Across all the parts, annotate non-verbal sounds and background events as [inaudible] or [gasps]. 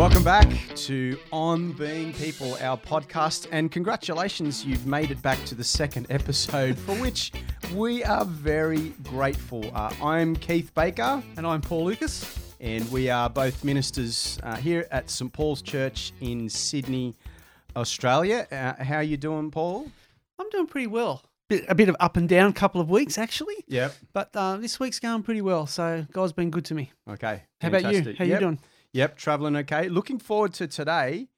Welcome back to On Being People, our podcast, and congratulations, you've made it back to the second episode, for which we are very grateful. Uh, I'm Keith Baker, And I'm Paul Lucas. and we are both ministers uh, here at St Paul's Church in Sydney, Australia. Uh, how are you doing, Paul? I'm doing pretty well. Bit, a bit of up and down couple of weeks, actually. Yep. But uh, this week's going pretty well. So God's been good to me. Okay. How about you? fantastic. How you doing? Yep, traveling okay. Looking forward to today.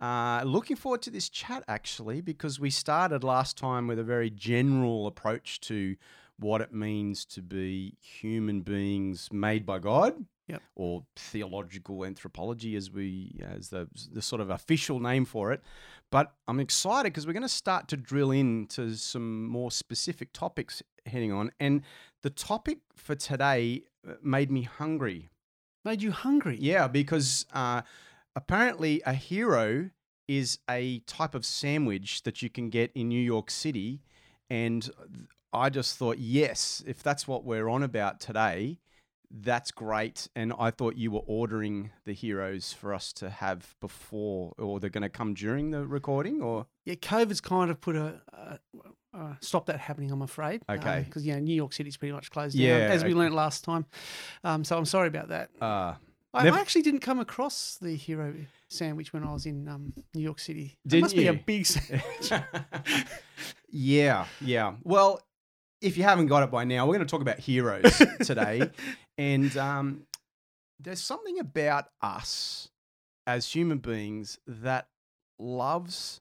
Uh, looking forward to this chat actually, because we started last time with a very general approach to what it means to be human beings made by God. Yep. Or theological anthropology, as we as the the sort of official name for it. But I'm excited because we're going to start to drill into some more specific topics heading on. And the topic for today uh, made me hungry. Made you hungry. Yeah, because uh, apparently a hero is a type of sandwich that you can get in New York City. And I just thought, yes, if that's what we're on about today, that's great. And I thought you were ordering the heroes for us to have before, or they're going to come during the recording, or Yeah, COVID's kind of put a. Uh, uh, stop that happening, I'm afraid. Okay. Because, yeah, New York City's pretty much closed Yeah, down, as we okay. learnt last time. Um, so I'm sorry about that. uh, I, Never- I actually didn't come across the hero sandwich when I was in um, New York City. Didn't must be a big [laughs] sandwich. yeah, yeah. Well, if you haven't got it by now, we're going to talk about heroes [laughs] today. And um, there's something about us as human beings that loves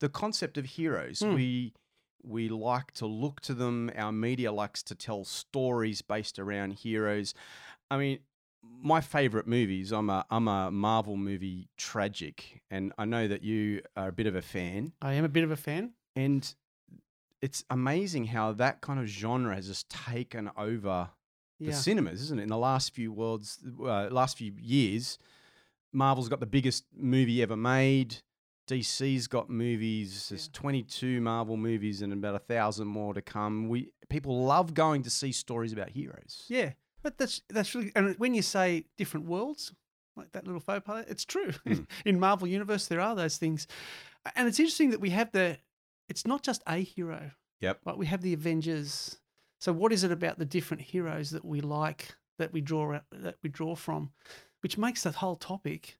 the concept of heroes. Hmm. We we like to look to them. Our media likes to tell stories based around heroes. I mean, my favorite movies. I'm a I'm a Marvel movie tragic, and I know that you are a bit of a fan. I am a bit of a fan. And it's amazing how that kind of genre has just taken over the Yeah. cinemas, isn't it? In the last few worlds, uh, last few years, Marvel's got the biggest movie ever made. DC's got movies. There's Yeah. 22 Marvel movies and about a thousand more to come. We people love going to see stories about heroes. Yeah, but that's that's really and when you say different worlds, like that little faux pas, it's true. [laughs] Mm. In Marvel universe, there are those things, and it's interesting that we have the. It's not just a hero. Yep. Like we have the Avengers. So what is it about the different heroes that we like that we draw that we draw from, which makes that whole topic.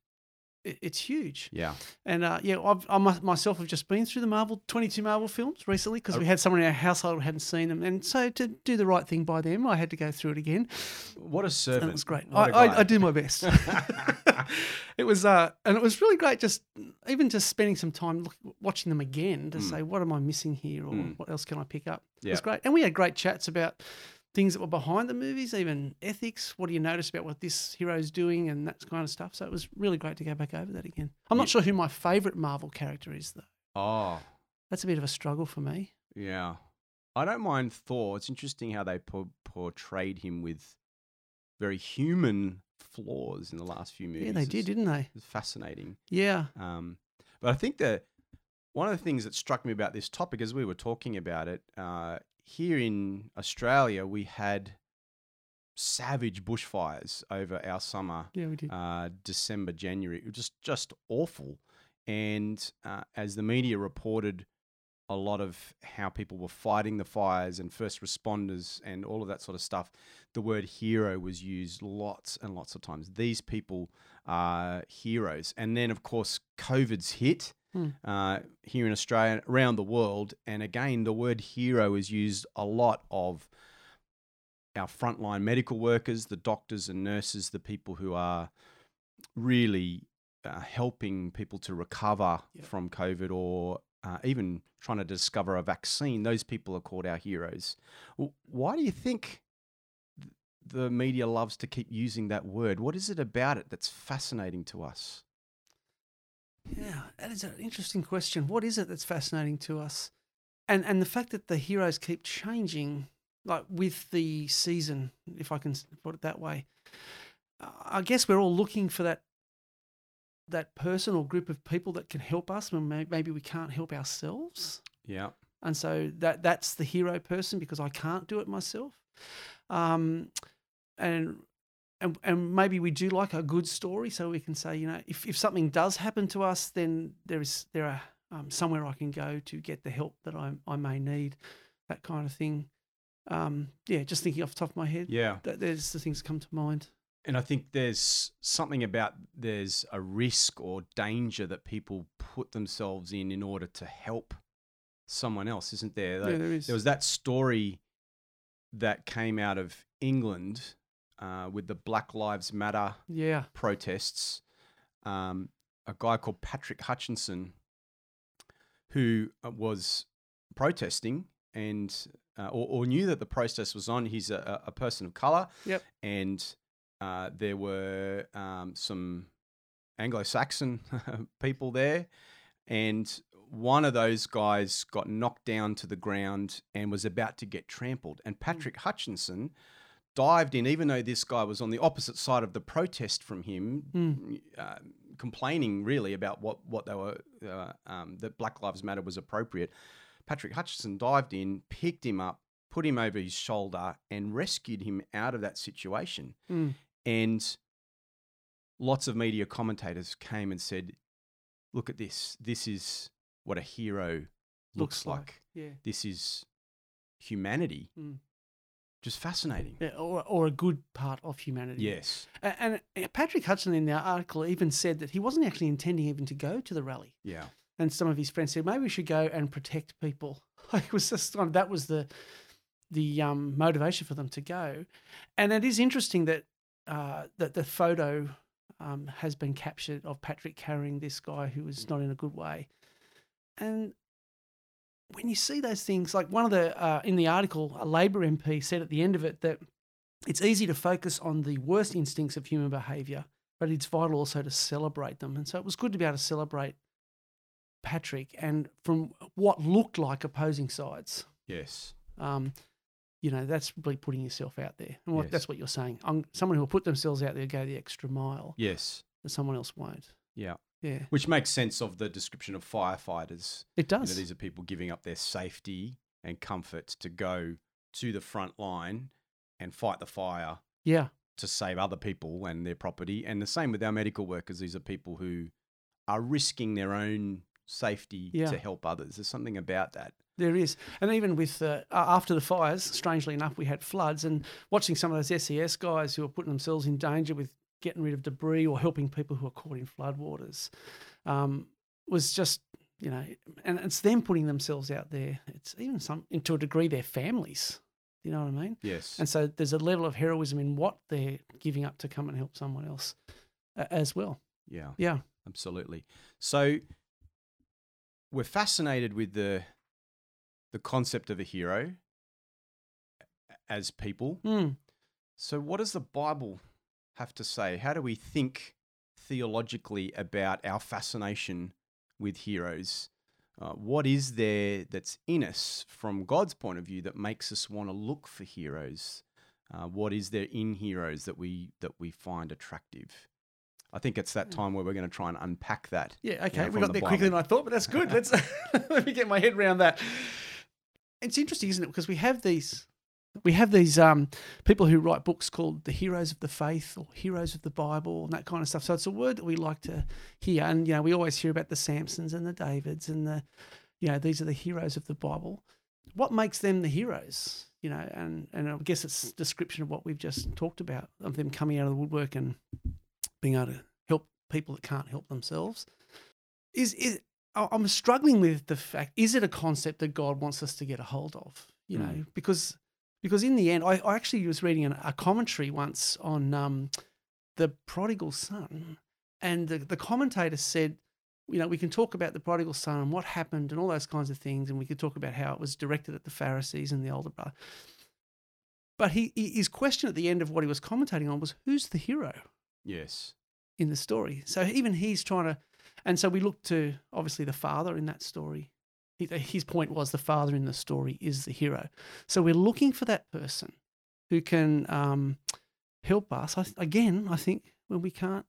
It's huge. Yeah. And uh, yeah, I've, I my- myself have just been through the Marvel 22 Marvel films recently because Oh. we had someone in our household who hadn't seen them. And so to do the right thing by them, I had to go through it again. What a servant. And it was great. I. I, I do my best. [laughs] [laughs] it was, uh, and it was really great. Just even just spending some time look, watching them again to Mm. say, what am I missing here, or Mm. what else can I pick up? It was great, and we had great chats about things that were behind the movies, even ethics. What do you notice about what this hero's doing, and that kind of stuff. So it was really great to go back over that again. I'm Yeah. not sure who my favourite Marvel character is, though. Oh. That's a bit of a struggle for me. Yeah. I don't mind Thor. It's interesting how they por- portrayed him with very human flaws in the last few movies. Yeah, they did, It's- didn't they? It's fascinating. Yeah. Um, but I think that one of the things that struck me about this topic as we were talking about it, uh, here in Australia, we had savage bushfires over our summer Yeah, we did. uh, December, January. It was just just awful. And uh, as the media reported a lot of how people were fighting the fires and first responders and all of that sort of stuff, the word hero was used lots and lots of times. These people are heroes. And then, of course, COVID's hit. Hmm. Uh, here in Australia, around the world, and again, the word hero is used a lot of our frontline medical workers, the doctors and nurses, the people who are really uh, helping people to recover Yep. from COVID or uh, even trying to discover a vaccine. Those people are called our heroes. Why do you think the media loves to keep using that word? What is it about it that's fascinating to us? Yeah, that is an interesting question. What is it that's fascinating to us? And and the fact that the heroes keep changing, like with the season, if I can put it that way. I guess we're all looking for that that person or group of people that can help us when maybe we can't help ourselves. Yeah. And so that that's the hero person because I can't do it myself. Um, and and and maybe we do like a good story, so we can say, you know, if, if something does happen to us, then there is there are um, somewhere I can go to get the help that I I may need, that kind of thing. Um, yeah, just thinking off the top of my head, Yeah. that there's the things that come to mind. And I think there's something about there's a risk or danger that people put themselves in in order to help someone else, isn't there? yeah, there is. there was that story that came out of England uh, with the Black Lives Matter yeah, protests. Um, a guy called Patrick Hutchinson, who uh, was protesting and uh, or, or knew that the protest was on. He's a, a person of color. Yep. And uh, there were um, some Anglo-Saxon [laughs] people there, and one of those guys got knocked down to the ground and was about to get trampled. And Patrick Hutchinson dived in, even though this guy was on the opposite side of the protest from him, Mm. uh, complaining really about what what they were uh, um, that Black Lives Matter was appropriate. Patrick Hutchinson dived in, picked him up, put him over his shoulder, and rescued him out of that situation. Mm. And lots of media commentators came and said, "Look at this. This is what a hero looks, like. Yeah. This is humanity." Mm. Just fascinating. Yeah, or, or a good part of humanity. Yes. A- And, uh, Patrick Hudson in the article even said that he wasn't actually intending even to go to the rally. Yeah. And some of his friends said maybe we should go and protect people. Like [laughs] it was just kind of- that was the the um, motivation for them to go. And it is interesting that uh, that the photo um, has been captured of Patrick carrying this guy who was not in a good way. And when you see those things, like one of the uh, in the article, a Labor MP said at the end of it that it's easy to focus on the worst instincts of human behaviour, but it's vital also to celebrate them. And so it was good to be able to celebrate Patrick and from what looked like opposing sides. Yes. Um, you know, that's really putting yourself out there. And what, Yes. that's what you're saying. I'm someone who will put themselves out there, go the extra mile, Yes. that someone else won't. Yeah. Yeah, Which makes sense of the description of firefighters. it You know, does. these are people giving up their safety and comfort to go to the front line and fight the fire yeah, to save other people and their property. And the same with our medical workers. These are people who are risking their own safety Yeah. to help others. There's something about that. There is, and even with uh, after the fires, strangely enough, we had floods, and watching some of those SES guys who are putting themselves in danger with getting rid of debris or helping people who are caught in floodwaters um, was just you know, and it's them putting themselves out there. It's even some, to a degree, their families. You know what I mean? Yes. And so there's a level of heroism in what they're giving up to come and help someone else uh, as well. yeah. Yeah. Absolutely. So we're fascinated with the the concept of a hero as people. Mm. So what does the Bible have to say? How do we think theologically about our fascination with heroes? Uh, what is there that's in us from God's point of view that makes us want to look for heroes? Uh, what is there in heroes that we that we find attractive? I think it's that time where we're going to try and unpack that. Yeah, okay. we from got the there quicker than I thought, but that's good. Let's [laughs] [laughs] let me get my head around that. It's interesting, isn't it? Because we have these we have these um, people who write books called the heroes of the faith or heroes of the Bible and that kind of stuff. So it's a word that we like to hear, and you know we always hear about the Samsons and the Davids and the you know these are the heroes of the Bible. What makes them the heroes? You know, and and I guess it's a description of what we've just talked about of them coming out of the woodwork and being able to help people that can't help themselves. Is is I'm struggling with the fact: is it a concept that God wants us to get a hold of? You know, Mm. because because in the end, I, I actually was reading an, a commentary once on um, the prodigal son, and the, the commentator said, you know, we can talk about the prodigal son and what happened and all those kinds of things, and we could talk about how it was directed at the Pharisees and the older brother. But he, he his question at the end of what he was commentating on was, who's the hero? Yes. in the story. So even he's trying to, and so we look to obviously the father in that story. He, his point was the father in the story is the hero. So we're looking for that person who can um, help us. I, again, I think when we can't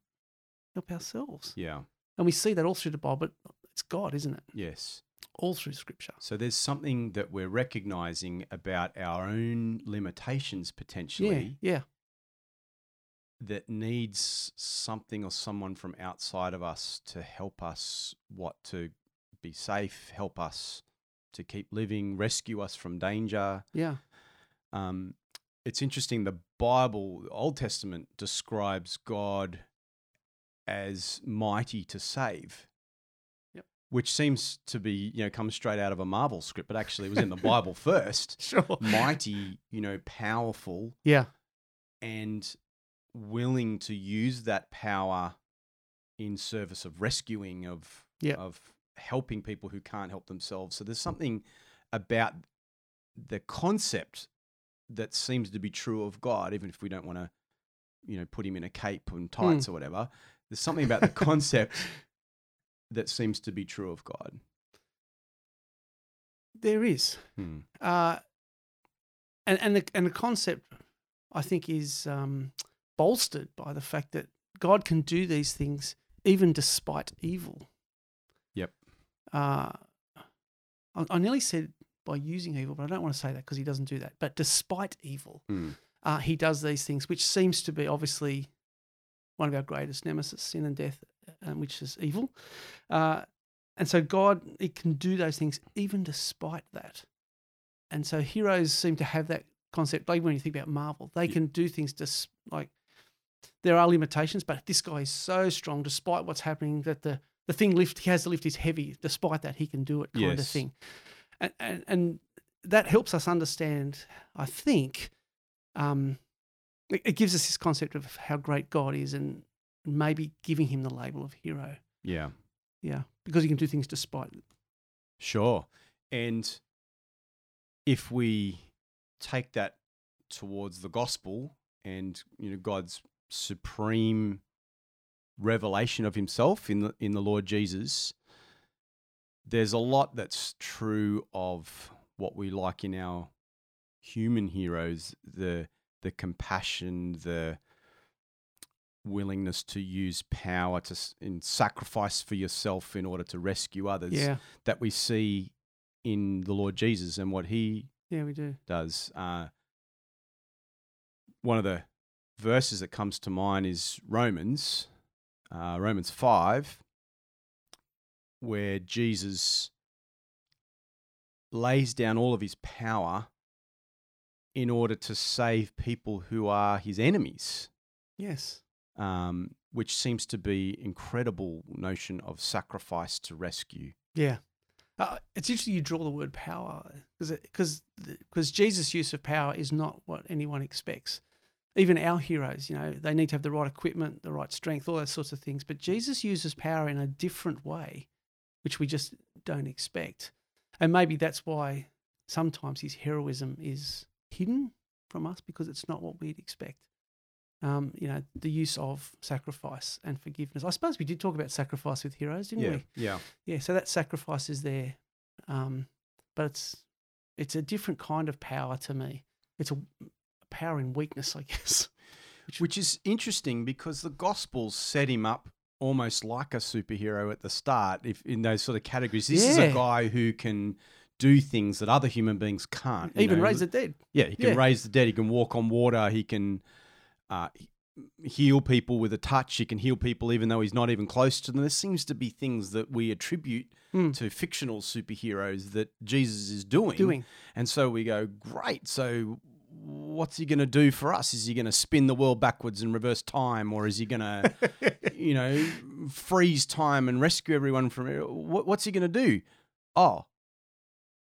help ourselves, Yeah. and we see that all through the Bible. But it's God, isn't it? Yes. All through Scripture. So there's something that we're recognizing about our own limitations potentially Yeah, yeah, that needs something or someone from outside of us to help us what to be safe, help us to keep living, rescue us from danger. Yeah. Um, it's interesting. The Bible, the Old Testament, describes God as mighty to save. Yep. Which seems to be, you know, comes straight out of a Marvel script, but actually it was in the Bible [laughs] first. Sure. Mighty, you know, powerful, Yeah. and willing to use that power in service of rescuing, of Yeah. of helping people who can't help themselves. So there's something about the concept that seems to be true of God, even if we don't want to, you know, put him in a cape and tights or whatever. There's something about the concept that seems to be true of God. There is. Hmm. Uh, and and the and the concept, I think, is um, bolstered by the fact that God can do these things even despite evil. Uh, I, I nearly said by using evil, but I don't want to say that because he doesn't do that. But despite evil, Hmm. uh, he does these things, which seems to be obviously one of our greatest nemesis, sin and death, um, which is evil. Uh, and so God, he can do those things even despite that. And so heroes seem to have that concept. Like when you think about Marvel, they Yeah. can do things just like there are limitations, but this guy is so strong despite what's happening that the the thing lift he has to lift is heavy. Despite that, he can do it, kind of thing. And, and and that helps us understand, I think, um, it, it gives us this concept of how great God is, and maybe giving him the label of hero. Yeah. Yeah, because he can do things despite. Sure. And if we take that towards the gospel and you know God's supreme revelation of himself in the in the Lord Jesus, there's a lot that's true of what we like in our human heroes, the the compassion, the willingness to use power to in sacrifice for yourself in order to rescue others Yeah, that we see in the Lord Jesus and what he yeah, we do. does. Uh, one of the verses that comes to mind is Romans, uh, Romans 5, where Jesus lays down all of his power in order to save people who are his enemies Yes. um, which seems to be incredible notion of sacrifice to rescue. Yeah. Uh, it's interesting you draw the word power because because Jesus' use of power is not what anyone expects. Even our heroes, you know, they need to have the right equipment, the right strength, all those sorts of things. But Jesus uses power in a different way, which we just don't expect. And maybe that's why sometimes his heroism is hidden from us because it's not what we'd expect. Um, you know, the use of sacrifice and forgiveness. I suppose we did talk about sacrifice with heroes, didn't we? yeah, Yeah, so that sacrifice is there, um, but it's it's a different kind of power to me. It's a power in weakness, I guess. [laughs] which is interesting because the Gospels set him up almost like a superhero at the start. If in those sort of categories, this is a guy who can do things that other human beings can't. Even know. raise the dead. Yeah, he can Yeah. raise the dead. He can walk on water. He can uh, heal people with a touch. He can heal people even though he's not even close to them. There seems to be things that we attribute Mm. to fictional superheroes that Jesus is doing. Doing. And so we go, great. So what's he going to do for us? Is he going to spin the world backwards and reverse time, or is he going [laughs] to, you know, freeze time and rescue everyone from it? What, what's he going to do? Oh,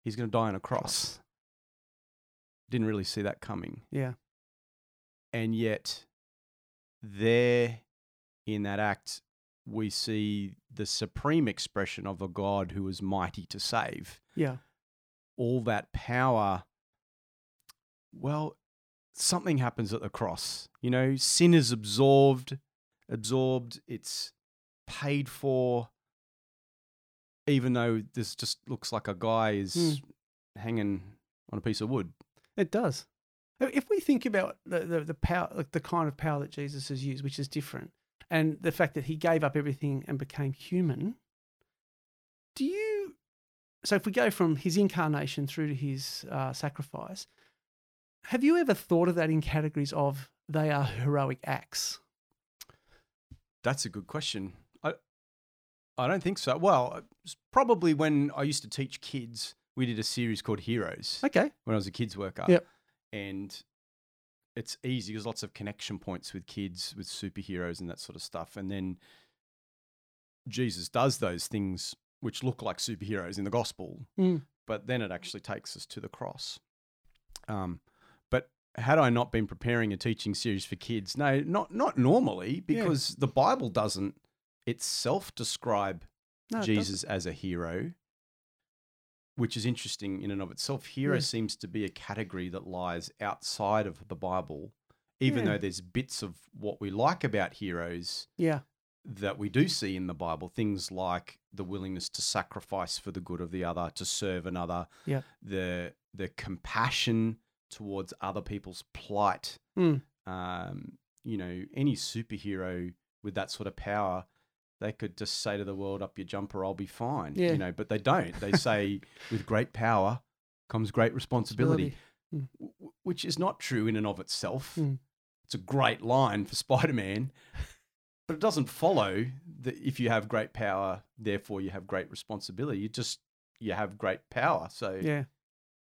he's going to die on a cross. Didn't really see that coming Yeah. and yet there in that act we see the supreme expression of a god who is mighty to save Yeah. all that power well something happens at the cross you know sin is absorbed absorbed it's paid for even though this just looks like a guy is Hmm. hanging on a piece of wood It does. If we think about the, the, the power, like the kind of power that Jesus has used, which is different, and the fact that he gave up everything and became human, do you? So if we go from his incarnation through to his uh, sacrifice, have you ever thought of that in categories of they are heroic acts? That's a good question. I I don't think so. Well, probably when I used to teach kids, we did a series called Heroes Okay. when I was a kids worker. Yep. And it's easy. There's lots of connection points with kids, with superheroes and that sort of stuff. And then Jesus does those things which look like superheroes in the gospel, Mm. but then it actually takes us to the cross. Um, had I not been preparing a teaching series for kids, no, not not normally, because the Bible doesn't itself describe No, it. Jesus as a hero, which is interesting in and of itself. Hero Yeah. seems to be a category that lies outside of the Bible, even Yeah. though there's bits of what we like about heroes Yeah. that we do see in the Bible. Things like the willingness to sacrifice for the good of the other, to serve another, yeah. the the compassion towards other people's plight. Mm. Um, you know, any superhero with that sort of power, they could just say to the world, "Up your jumper, I'll be fine." Yeah. You know, but they don't. They say, "With great power comes great responsibility," w- w- which is not true in and of itself. Mm. It's a great line for [laughs] Spider Man, but it doesn't follow that if you have great power, therefore you have great responsibility. You just you have great power. So Yeah.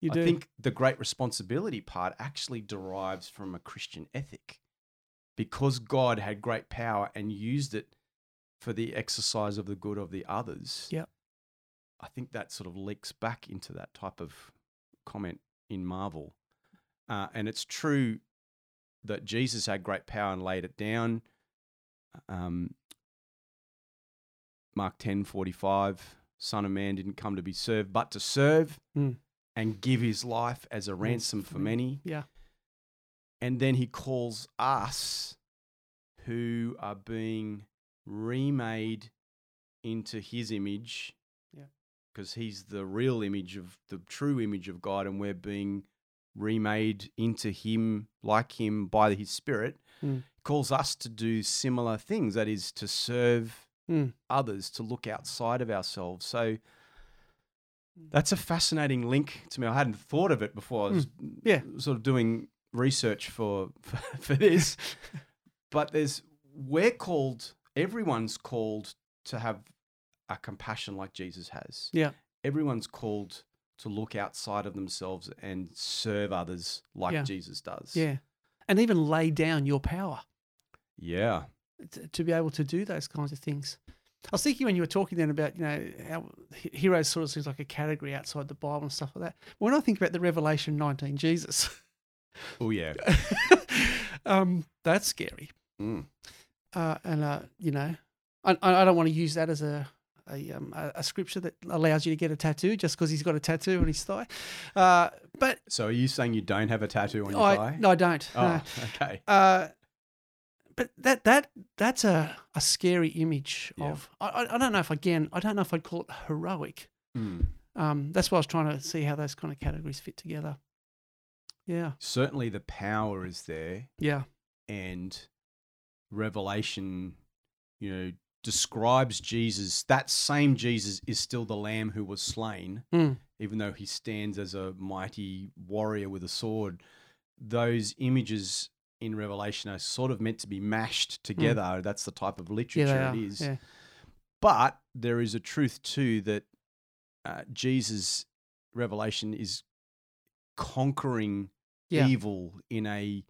You I think the great responsibility part actually derives from a Christian ethic. Because God had great power and used it for the exercise of the good of the others. Yep. I think that sort of leaks back into that type of comment in Marvel. Uh, and it's true that Jesus had great power and laid it down. Um, Mark ten forty five, Son of Man didn't come to be served, but to serve Mm. And give his life as a ransom for many. Yeah. And then he calls us who are being remade into his image. Yeah. Because he's the real image of the true image of God, and we're being remade into him, like him, by his spirit. Mm. Calls us to do similar things, that is, to serve Mm. others, to look outside of ourselves. So Hmm. that's a fascinating link to me. I hadn't thought of it before. I was hmm. Yeah. sort of doing research for for, [laughs] for this. but there's we're called everyone's called to have a compassion like Jesus has. Yeah. Everyone's called to look outside of themselves and serve others like Yeah. Jesus does. Yeah. And even lay down your power Yeah. to, to be able to do those kinds of things. I was thinking when you were talking then about, you know, how heroes sort of seems like a category outside the Bible and stuff like that. When I think about the Revelation 19 Jesus, Oh yeah. [laughs] um, that's scary. Mm. Uh, and, uh, you know, I, I don't want to use that as a, a, um, a, a scripture that allows you to get a tattoo just because he's got a tattoo on his thigh. Uh, but So are you saying you don't have a tattoo on your I, thigh? no, I don't. Oh, No. [laughs] okay. Uh, but that that that's a, a scary image Yeah. of I, I don't know if again I don't know if I'd call it heroic. Mm. Um, that's why I was trying to see how those kind of categories fit together. Yeah, Certainly the power is there. yeah, and revelation you know describes jesus that same jesus is still the lamb who was slain Mm. even though he stands as a mighty warrior with a sword those images in revelation are sort of meant to be mashed together. That's the type of literature they it is. Yeah, but there is a truth too that uh, jesus revelation is conquering yeah, evil in a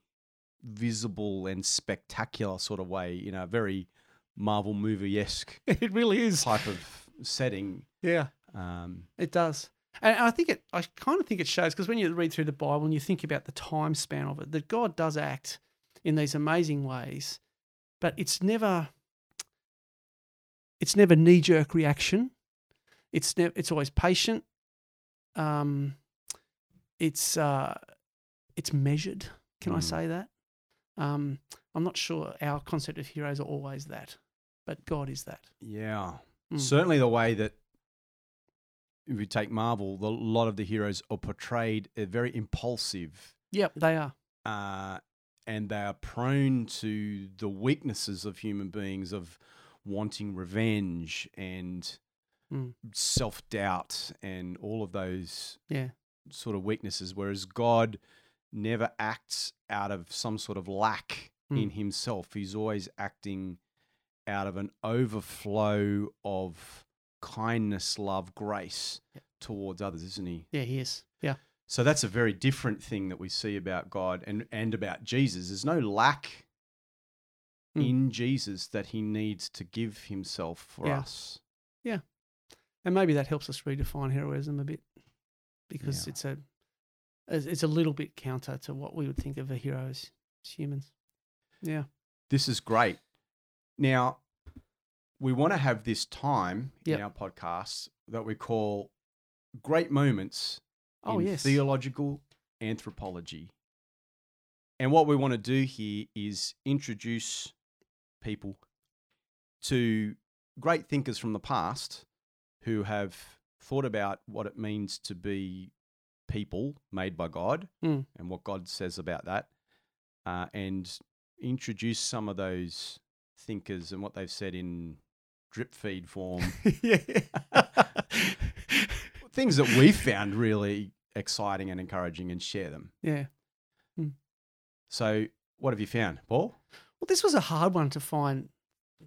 visible and spectacular sort of way, in a very Marvel movie esque [laughs] it really is. type of setting. Yeah, Um, it does. And I think it, I kind of think it shows because when you read through the Bible and you think about the time span of it, that God does act in these amazing ways, but it's never, it's never knee jerk reaction. It's never, it's always patient. Um, it's uh, it's measured. Can I Mm. say that? Um, I'm not sure our concept of heroes are always that, but God is that. yeah, Mm. certainly the way that if you take Marvel, a lot of the heroes are portrayed uh, very impulsive. Yep, they are. uh, and they are prone to the weaknesses of human beings of wanting revenge and Mm. self doubt and all of those Yeah. sort of weaknesses. Whereas God never acts out of some sort of lack Mm. in himself, He's always acting out of an overflow of kindness, love, grace Yep. towards others, isn't he? Yeah, he is. Yeah. So that's a very different thing that we see about God and, and about Jesus. There's no lack Mm. in Jesus that he needs to give himself for Yeah. us. Yeah. And maybe that helps us redefine heroism a bit because Yeah. it's a it's a little bit counter to what we would think of a hero as, as humans. Yeah. This is great. Now, we want to have this time Yep. in our podcast that we call great moments Oh, in yes. theological anthropology. And what we want to do here is introduce people to great thinkers from the past who have thought about what it means to be people made by God Mm. and what God says about that, uh, and introduce some of those thinkers and what they've said in drip feed form, yeah. [laughs] [laughs] [laughs] things that we found really exciting and encouraging, and share them. yeah. So, what have you found, Paul? Well, this was a hard one to find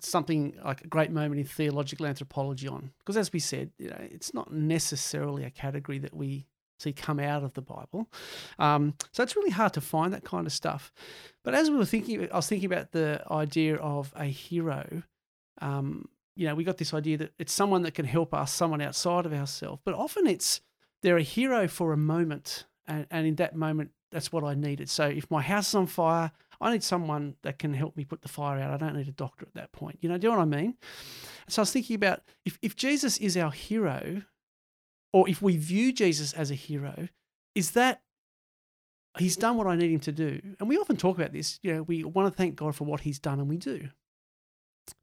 something like a great moment in theological anthropology on, because as we said, you know, it's not necessarily a category that we see come out of the Bible. Um, so it's really hard to find that kind of stuff. But as we were thinking, I was thinking about the idea of a hero. Um, you know, we got this idea that it's someone that can help us, someone outside of ourselves. But often it's they're a hero for a moment, and, and in that moment, that's what I needed. So if my house is on fire, I need someone that can help me put the fire out. I don't need a doctor at that point. You know, do you know what I mean? So I was thinking about if, if Jesus is our hero, or if we view Jesus as a hero, is that he's done what I need him to do? And we often talk about this. You know, we want to thank God for what he's done, and we do.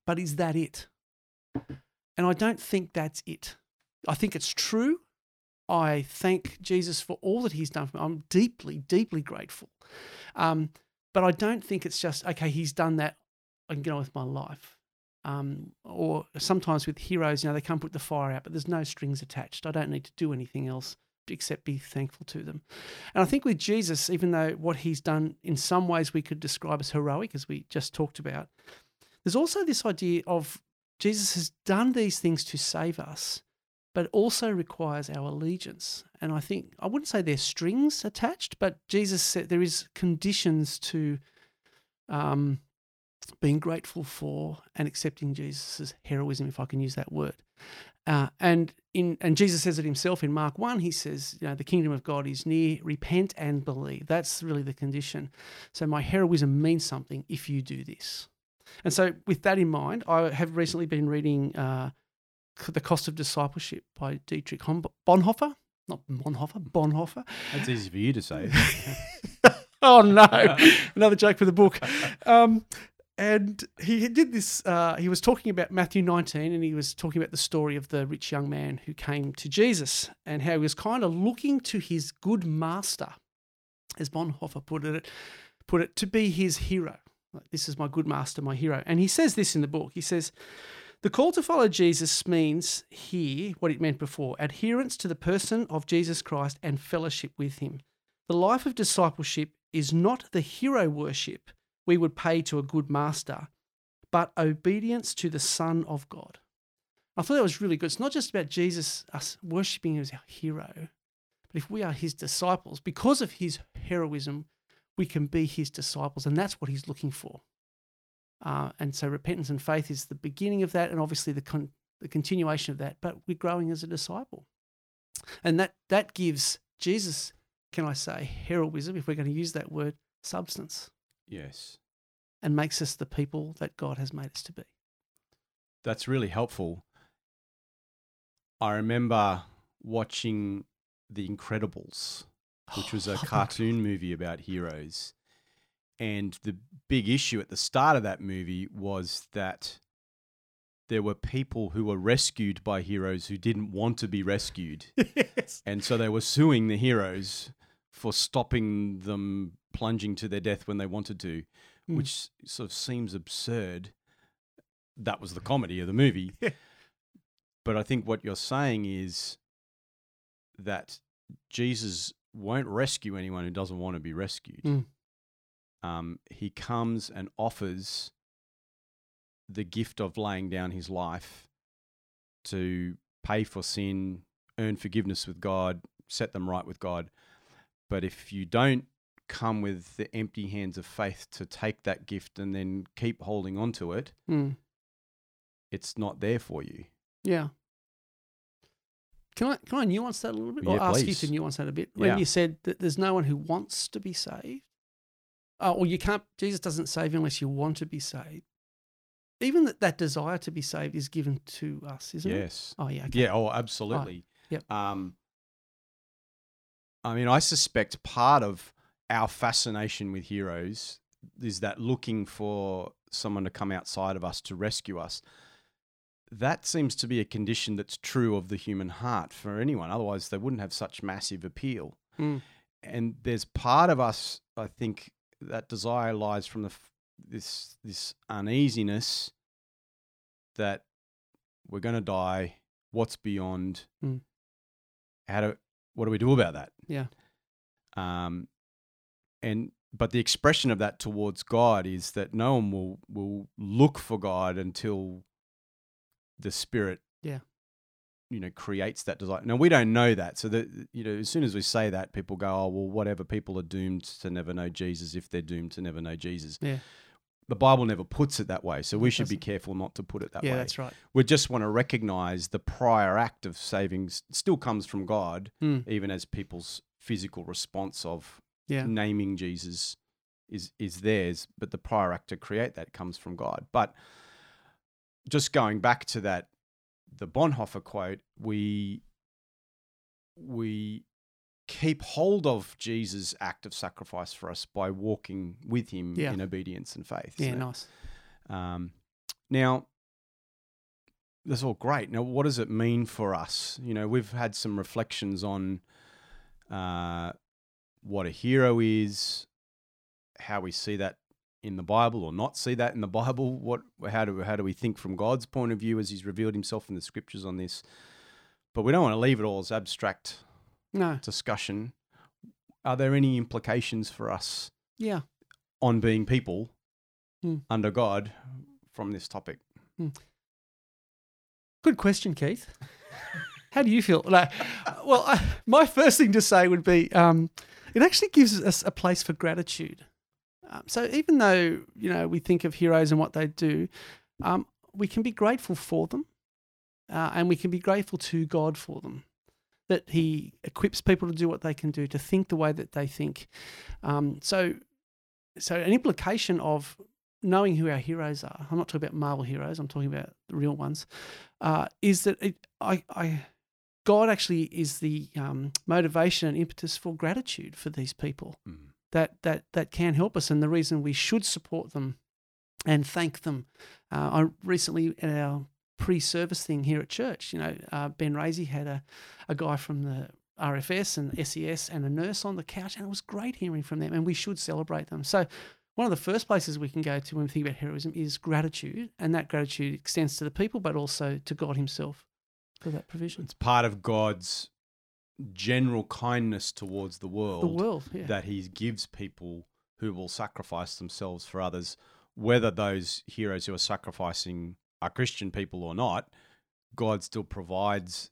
But is that it? And I don't think that's it. I think it's true. I thank Jesus for all that he's done for me. I'm deeply, deeply grateful. Um, but I don't think it's just, okay, he's done that. I can get on with my life. Um, or sometimes with heroes, you know, they come put the fire out, but there's no strings attached. I don't need to do anything else except be thankful to them. And I think with Jesus, even though what he's done in some ways we could describe as heroic, as we just talked about, there's also this idea of Jesus has done these things to save us, but also requires our allegiance. And I think, I wouldn't say there's strings attached, but Jesus said there is conditions to um, being grateful for and accepting Jesus' heroism, if I can use that word. Uh, and in and Jesus says it himself in Mark one. He says, you know, the kingdom of God is near. Repent and believe. That's really the condition. So my heroism means something if you do this. And so, with that in mind, I have recently been reading uh, The Cost of Discipleship by Dietrich Bonhoeffer. Not Bonhoeffer, Bonhoeffer. That's easy for you to say. [laughs] oh no, [laughs] another joke for the book. Um, and he did this. Uh, he was talking about Matthew 19, and he was talking about the story of the rich young man who came to Jesus, and how he was kind of looking to his good master, as Bonhoeffer put it, put it to be his hero. This is my good master, my hero. And he says this in the book. He says. The call to follow Jesus means here what it meant before adherence to the person of Jesus Christ and fellowship with him. The life of discipleship is not the hero worship we would pay to a good master, but obedience to the Son of God. I thought that was really good. It's not just about Jesus, us worshipping him as our hero, but if we are his disciples, because of his heroism, we can be his disciples, and that's what he's looking for. Uh, and so repentance and faith is the beginning of that, and obviously the, con- the continuation of that, but we're growing as a disciple. And that, that gives Jesus, can I say, heroism, if we're going to use that word, substance, yes. and makes us the people that God has made us to be. That's really helpful. I remember watching The Incredibles, which was a [gasps] cartoon movie about heroes. And the big issue at the start of that movie was that there were people who were rescued by heroes who didn't want to be rescued. [laughs] yes. And so they were suing the heroes for stopping them plunging to their death when they wanted to, Mm. which sort of seems absurd. That was the comedy of the movie. [laughs] Yeah. But I think what you're saying is that Jesus won't rescue anyone who doesn't want to be rescued. Mm. Um, he comes and offers the gift of laying down his life to pay for sin, earn forgiveness with God, set them right with God. But if you don't come with the empty hands of faith to take that gift and then keep holding on to it, Mm. it's not there for you. Yeah. Can I can I nuance that a little bit, or Yeah, ask you to nuance that a bit? When Yeah. you said that there's no one who wants to be saved, uh, or you can't. Jesus doesn't save unless you want to be saved. Even that, that desire to be saved is given to us, isn't it? yes. Oh yeah. Okay. Yeah, oh, absolutely. Yep. Um, I mean, I suspect part of our fascination with heroes is that looking for someone to come outside of us to rescue us. That seems to be a condition that's true of the human heart for anyone. Otherwise, they wouldn't have such massive appeal. Mm. And there's part of us, I think, that desire lies from the f- this this uneasiness that we're going to die. What's beyond? Mm. How do what do we do about that? Yeah. Um, and but the expression of that towards God is that no one will will look for God until the Spirit, Yeah. you know, creates that desire. Now we don't know that, so that you know, as soon as we say that, people go, "Oh, well, whatever." People are doomed to never know Jesus if they're doomed to never know Jesus. Yeah. The Bible never puts it that way, so we should be careful not to put it that yeah, way that's right. we just want to recognize the prior act of saving still comes from God, Mm. even as people's physical response of Yeah. naming Jesus is is theirs, but the prior act to create that comes from God. But just going back to that, the Bonhoeffer quote, we we keep hold of Jesus' act of sacrifice for us by walking with Him Yeah. in obedience and faith. Yeah. Nice. Um, now, that's all great. Now, what does it mean for us? You know, we've had some reflections on uh, what a hero is, how we see that in the Bible or not see that in the Bible. What, how do how do we think from God's point of view as He's revealed Himself in the Scriptures on this? But we don't want to leave it all as abstract No. discussion. Are there any implications for us Yeah. on being people Hmm. under God from this topic? Good question, Keith. [laughs] How do you feel? Like, well, I, my first thing to say would be um, it actually gives us a place for gratitude. Um, so even though you know we think of heroes and what they do, um, we can be grateful for them, uh, and we can be grateful to God for them. That He equips people to do what they can do, to think the way that they think. Um, so, so an implication of knowing who our heroes are. I'm not talking about Marvel heroes. I'm talking about the real ones uh, is that it, I, I, God actually is the um, motivation and impetus for gratitude for these people that that that can help us, and the reason we should support them and thank them. Uh, I recently at our pre-service thing here at church, you know, uh, Ben Raisey had a, a guy from the RFS and SES and a nurse on the couch, and it was great hearing from them, and we should celebrate them. So one of the first places we can go to when we think about heroism is gratitude, and that gratitude extends to the people, but also to God Himself for that provision. It's part of God's general kindness towards the world, The world, yeah, that He gives people who will sacrifice themselves for others, whether those heroes who are sacrificing are Christian people or not. God still provides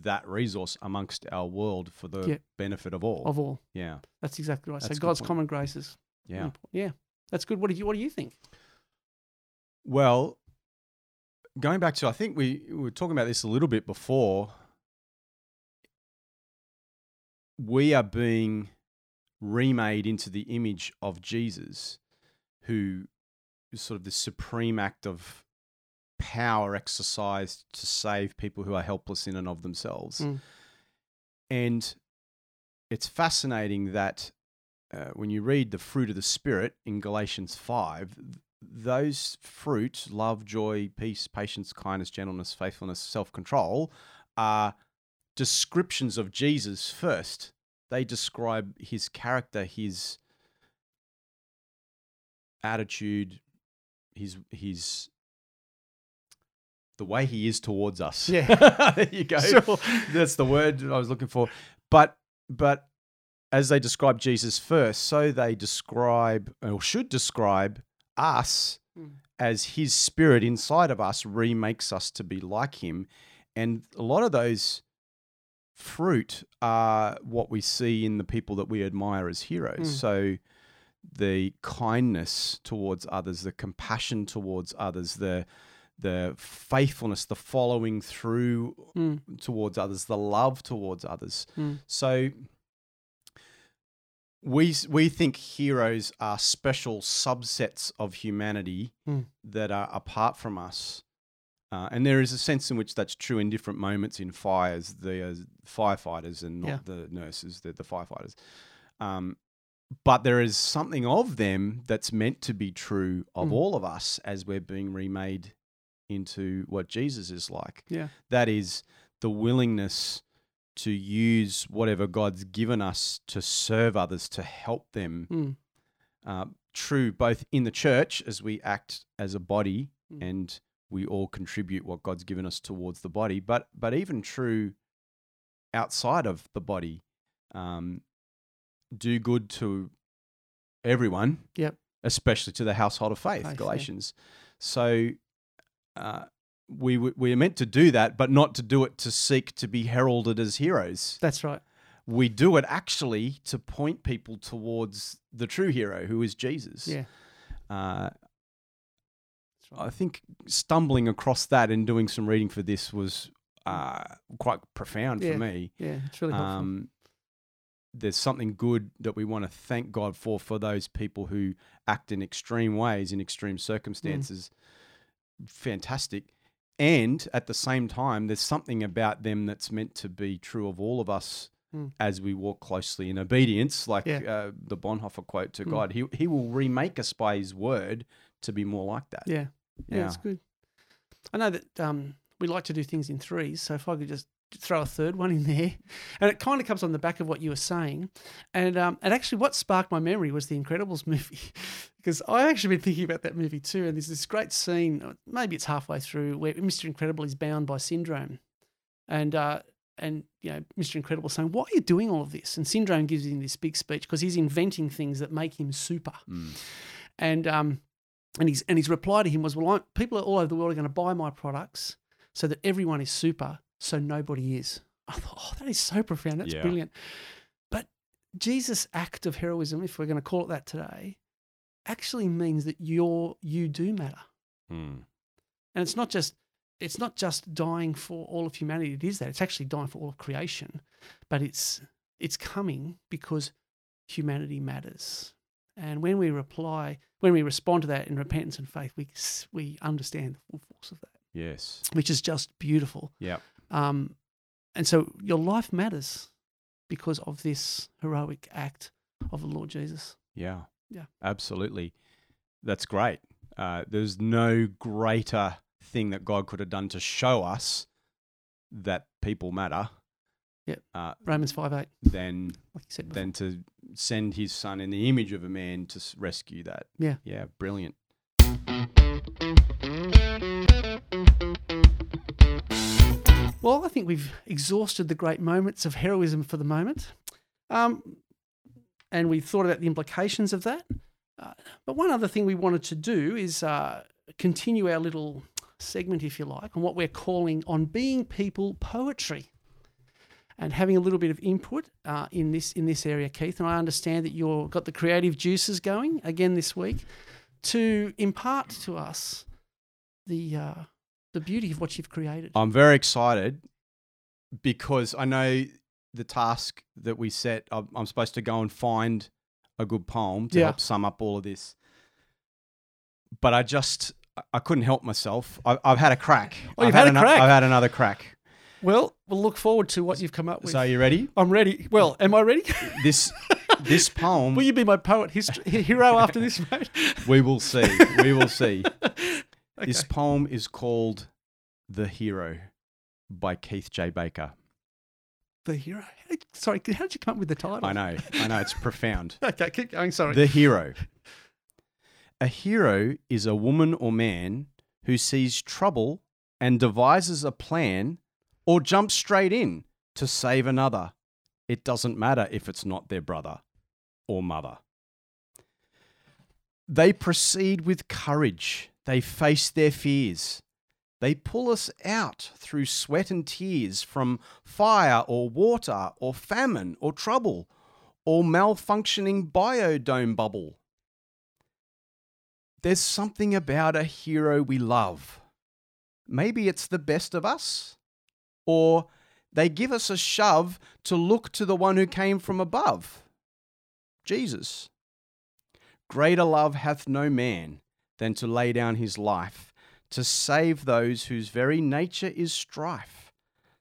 that resource amongst our world for the Yeah. benefit of all. of all. yeah, That's exactly right. That's so God's point. common graces. yeah. yeah, that's good. What do you What do you think? Well, going back to, I think we, we were talking about this a little bit before. We are being remade into the image of Jesus, who is sort of the supreme act of power exercised to save people who are helpless in and of themselves. Mm. And it's fascinating that uh, when you read the fruit of the Spirit in Galatians 5, those fruit, love, joy, peace, patience, kindness, gentleness, faithfulness, self control, are descriptions of Jesus first. They describe his character, his attitude, his, his, the way he is towards us. Yeah. [laughs] there you go. Sure. That's the word I was looking for. But, but as they describe Jesus first, so they describe or should describe us Mm. as his spirit inside of us remakes us to be like him. And a lot of those fruit are what we see in the people that we admire as heroes. Mm. So the kindness towards others, the compassion towards others, the the faithfulness, the following through Mm. towards others, the love towards others. Mm. So we we think heroes are special subsets of humanity Mm. that are apart from us. Uh, and there is a sense in which that's true in different moments in fires, the uh, firefighters and not Yeah. the nurses, the, the firefighters. Um, but there is something of them that's meant to be true of Mm. all of us as we're being remade into what Jesus is like. Yeah. That is the willingness to use whatever God's given us to serve others, to help them. Mm. Uh, true both in the church as we act as a body Mm. and we all contribute what God's given us towards the body, but but even true outside of the body. Um, do good to everyone. Yep. Especially to the household of faith. Galatians. So uh, we w- we are meant to do that, but not to do it to seek to be heralded as heroes. That's right. We do it actually to point people towards the true hero, who is Jesus. Yeah. Uh. I think stumbling across that and doing some reading for this was uh, quite profound Yeah. for me. Yeah. It's really helpful. Um, there's something good that we want to thank God for for those people who act in extreme ways in extreme circumstances. Fantastic. And at the same time, there's something about them that's meant to be true of all of us Mm. as we walk closely in obedience, like Yeah. uh, the Bonhoeffer quote to Mm. God. He, he will remake us by his word to be more like that. yeah. Yeah. yeah. It's good. I know that um, we like to do things in threes. So if I could just throw a third one in there, [laughs] and it kind of comes on the back of what you were saying, and um, and actually what sparked my memory was the Incredibles [laughs] movie, because I've actually been thinking about that movie too. And there's this great scene, uh, maybe it's halfway through, where Mr. Incredible is bound by syndrome, and uh, and you know Mr. Incredible saying, "Why are you doing all of this?" And Syndrome gives him this big speech because he's inventing things that make him super, Mm. and um, and his and his reply to him was, "Well, I, people all over the world are going to buy my products so that everyone is super, so nobody is." [laughs] I thought, "Oh, that is so profound. That's Yeah. brilliant." But Jesus' act of heroism, if we're going to call it that today, actually means that you're you do matter, Mm. and it's not just it's not just dying for all of humanity. It is that it's actually dying for all of creation, but it's it's coming because humanity matters. And when we reply, when we respond to that in repentance and faith, we we understand the full force of that, Yes. which is just beautiful. Yeah. Um, and so your life matters because of this heroic act of the Lord Jesus. Yeah. Yeah. Absolutely. That's great. Uh, there's no greater thing that God could have done to show us that people matter Yep. uh, Romans five eight, than like you said before. than to send his son in the image of a man to rescue that. Yeah. Yeah. Brilliant. Well, I think we've exhausted the great moments of heroism for the moment. Um, and we've thought about the implications of that. Uh, but one other thing we wanted to do is uh, continue our little segment, if you like, on what we're calling On Being People Poetry. And having a little bit of input uh, in this in this area, Keith, and I understand that you've got the creative juices going again this week to impart to us the uh, the beauty of what you've created. I'm very excited because I know the task that we set. I'm, I'm supposed to go and find a good poem to Yeah. help sum up all of this. But I just, I- couldn't help myself. I, I've had a crack. Oh, you've I've had a ano- crack? I've had another crack. Well, we'll look forward to what you've come up with. So are you ready? I'm ready. Well, am I ready? This, this [laughs] poem, Will you be my poet history, hero after this, mate? we will see. We will see. [laughs] This poem is called "The Hero" by Keith J. Baker. The hero. Sorry, how did you come up with the title? I know, I know, it's profound. [laughs] Okay, keep going. Sorry. The hero. A hero is a woman or man who sees trouble and devises a plan or jump straight in to save another. It doesn't matter if it's not their brother or mother. They proceed with courage. They face their fears. They pull us out through sweat and tears from fire or water or famine or trouble or malfunctioning biodome bubble. There's something about a hero we love. Maybe it's the best of us. Or they give us a shove to look to the one who came from above Jesus. Greater love hath no man than to lay down his life to save those whose very nature is strife.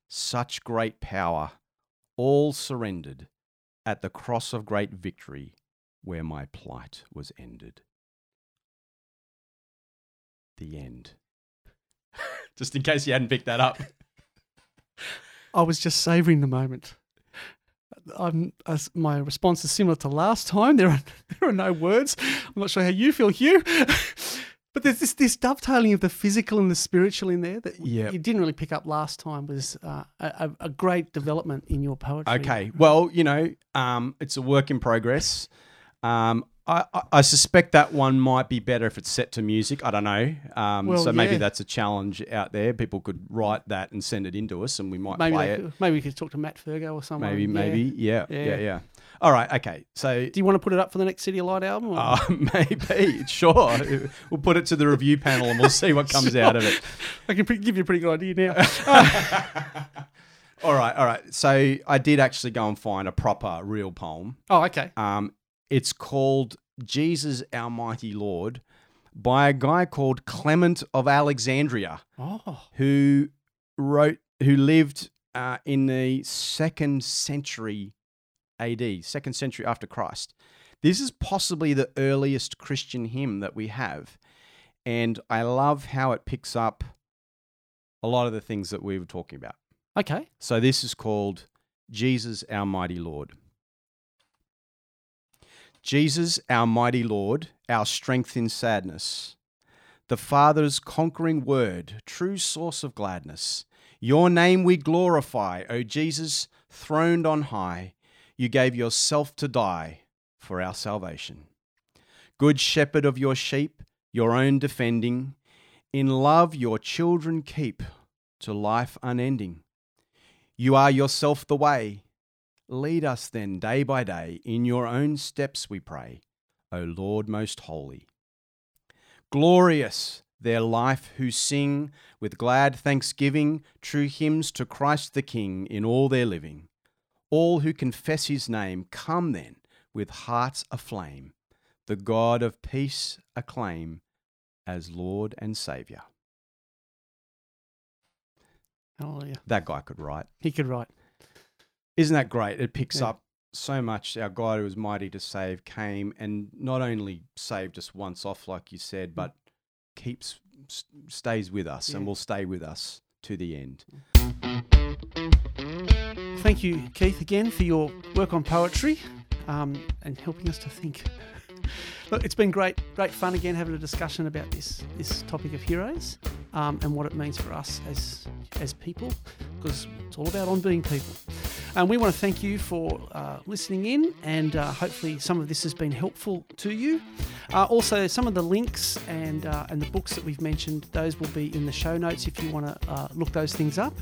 Such great power, all surrendered at the cross of great victory where my plight was ended. The end. [laughs] Just in case you hadn't picked that up. I was just savouring the moment. I'm, as my response is similar to last time. There are [laughs] there are no words. I'm not sure how you feel, Hugh. [laughs] But there's this, this dovetailing of the physical and the spiritual in there that Yep. you didn't really pick up last time was uh, a, a- a great development in your poetry. Okay. Well, you know, um, it's a work in progress. Um, I, I, suspect that one might be better if it's set to music. I don't know. Um, Well, so maybe yeah. that's a challenge out there. People could write that and send it into us, and we might Maybe, play they it. maybe we could talk to Matt Fergo or someone. Maybe, Yeah. maybe. Yeah, yeah, Yeah. yeah. All right. Okay. So. Do you want to put it up for the next CityAlight album? or- Uh, [laughs] maybe, sure. We'll put it to the review panel and we'll see what comes out of it. I can give you a pretty good idea now. [laughs] All right, all right. So I did actually go and find a proper, real poem. oh, okay. Um, it's called Jesus Our Mighty Lord by a guy called Clement of Alexandria, Oh, who wrote, who lived uh, in the second century AD, second century after Christ. This is possibly the earliest Christian hymn that we have. And I love how it picks up a lot of the things that we were talking about. okay. So this is called Jesus our mighty Lord. Jesus our mighty Lord, our strength in sadness. The Father's conquering word, true source of gladness. Your name we glorify, O Jesus, throned on high. You gave yourself to die for our salvation. Good shepherd of your sheep, your own defending, in love your children keep to life unending. You are yourself the way. Lead us then day by day in your own steps, we pray, O Lord most holy. Glorious their life who sing with glad thanksgiving true hymns to Christ the King in all their living. All who confess his name, come then with hearts aflame, the God of peace acclaim as Lord and Saviour. Hallelujah. That guy could write. He could write. Isn't that great? It picks Yeah. up so much. Our God who was mighty to save came and not only saved us once off, like you said, but keeps stays with us and will stay with us to the end. Thank you, Keith, again for your work on poetry um, and helping us to think. Look, it's been great, great fun again having a discussion about this this topic of heroes um, and what it means for us as as people, because it's all about on being people. And we want to thank you for uh, listening in, and uh, hopefully some of this has been helpful to you. Uh, also, some of the links and uh, and the books that we've mentioned, those will be in the show notes if you want to uh, look those things up.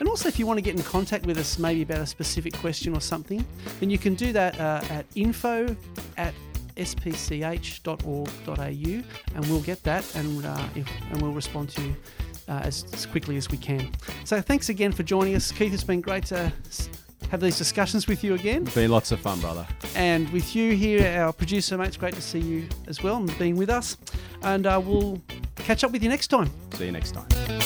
And also, if you want to get in contact with us, maybe about a specific question or something, then you can do that uh, at info at spch.org.au, and we'll get that and uh, if, and we'll respond to you uh, as, as quickly as we can. So, thanks again for joining us, Keith. It's been great to have these discussions with you again. Been lots of fun, brother. And with you here, our producer, mate, it's great to see you as well and being with us. And uh, we'll catch up with you next time. See you next time.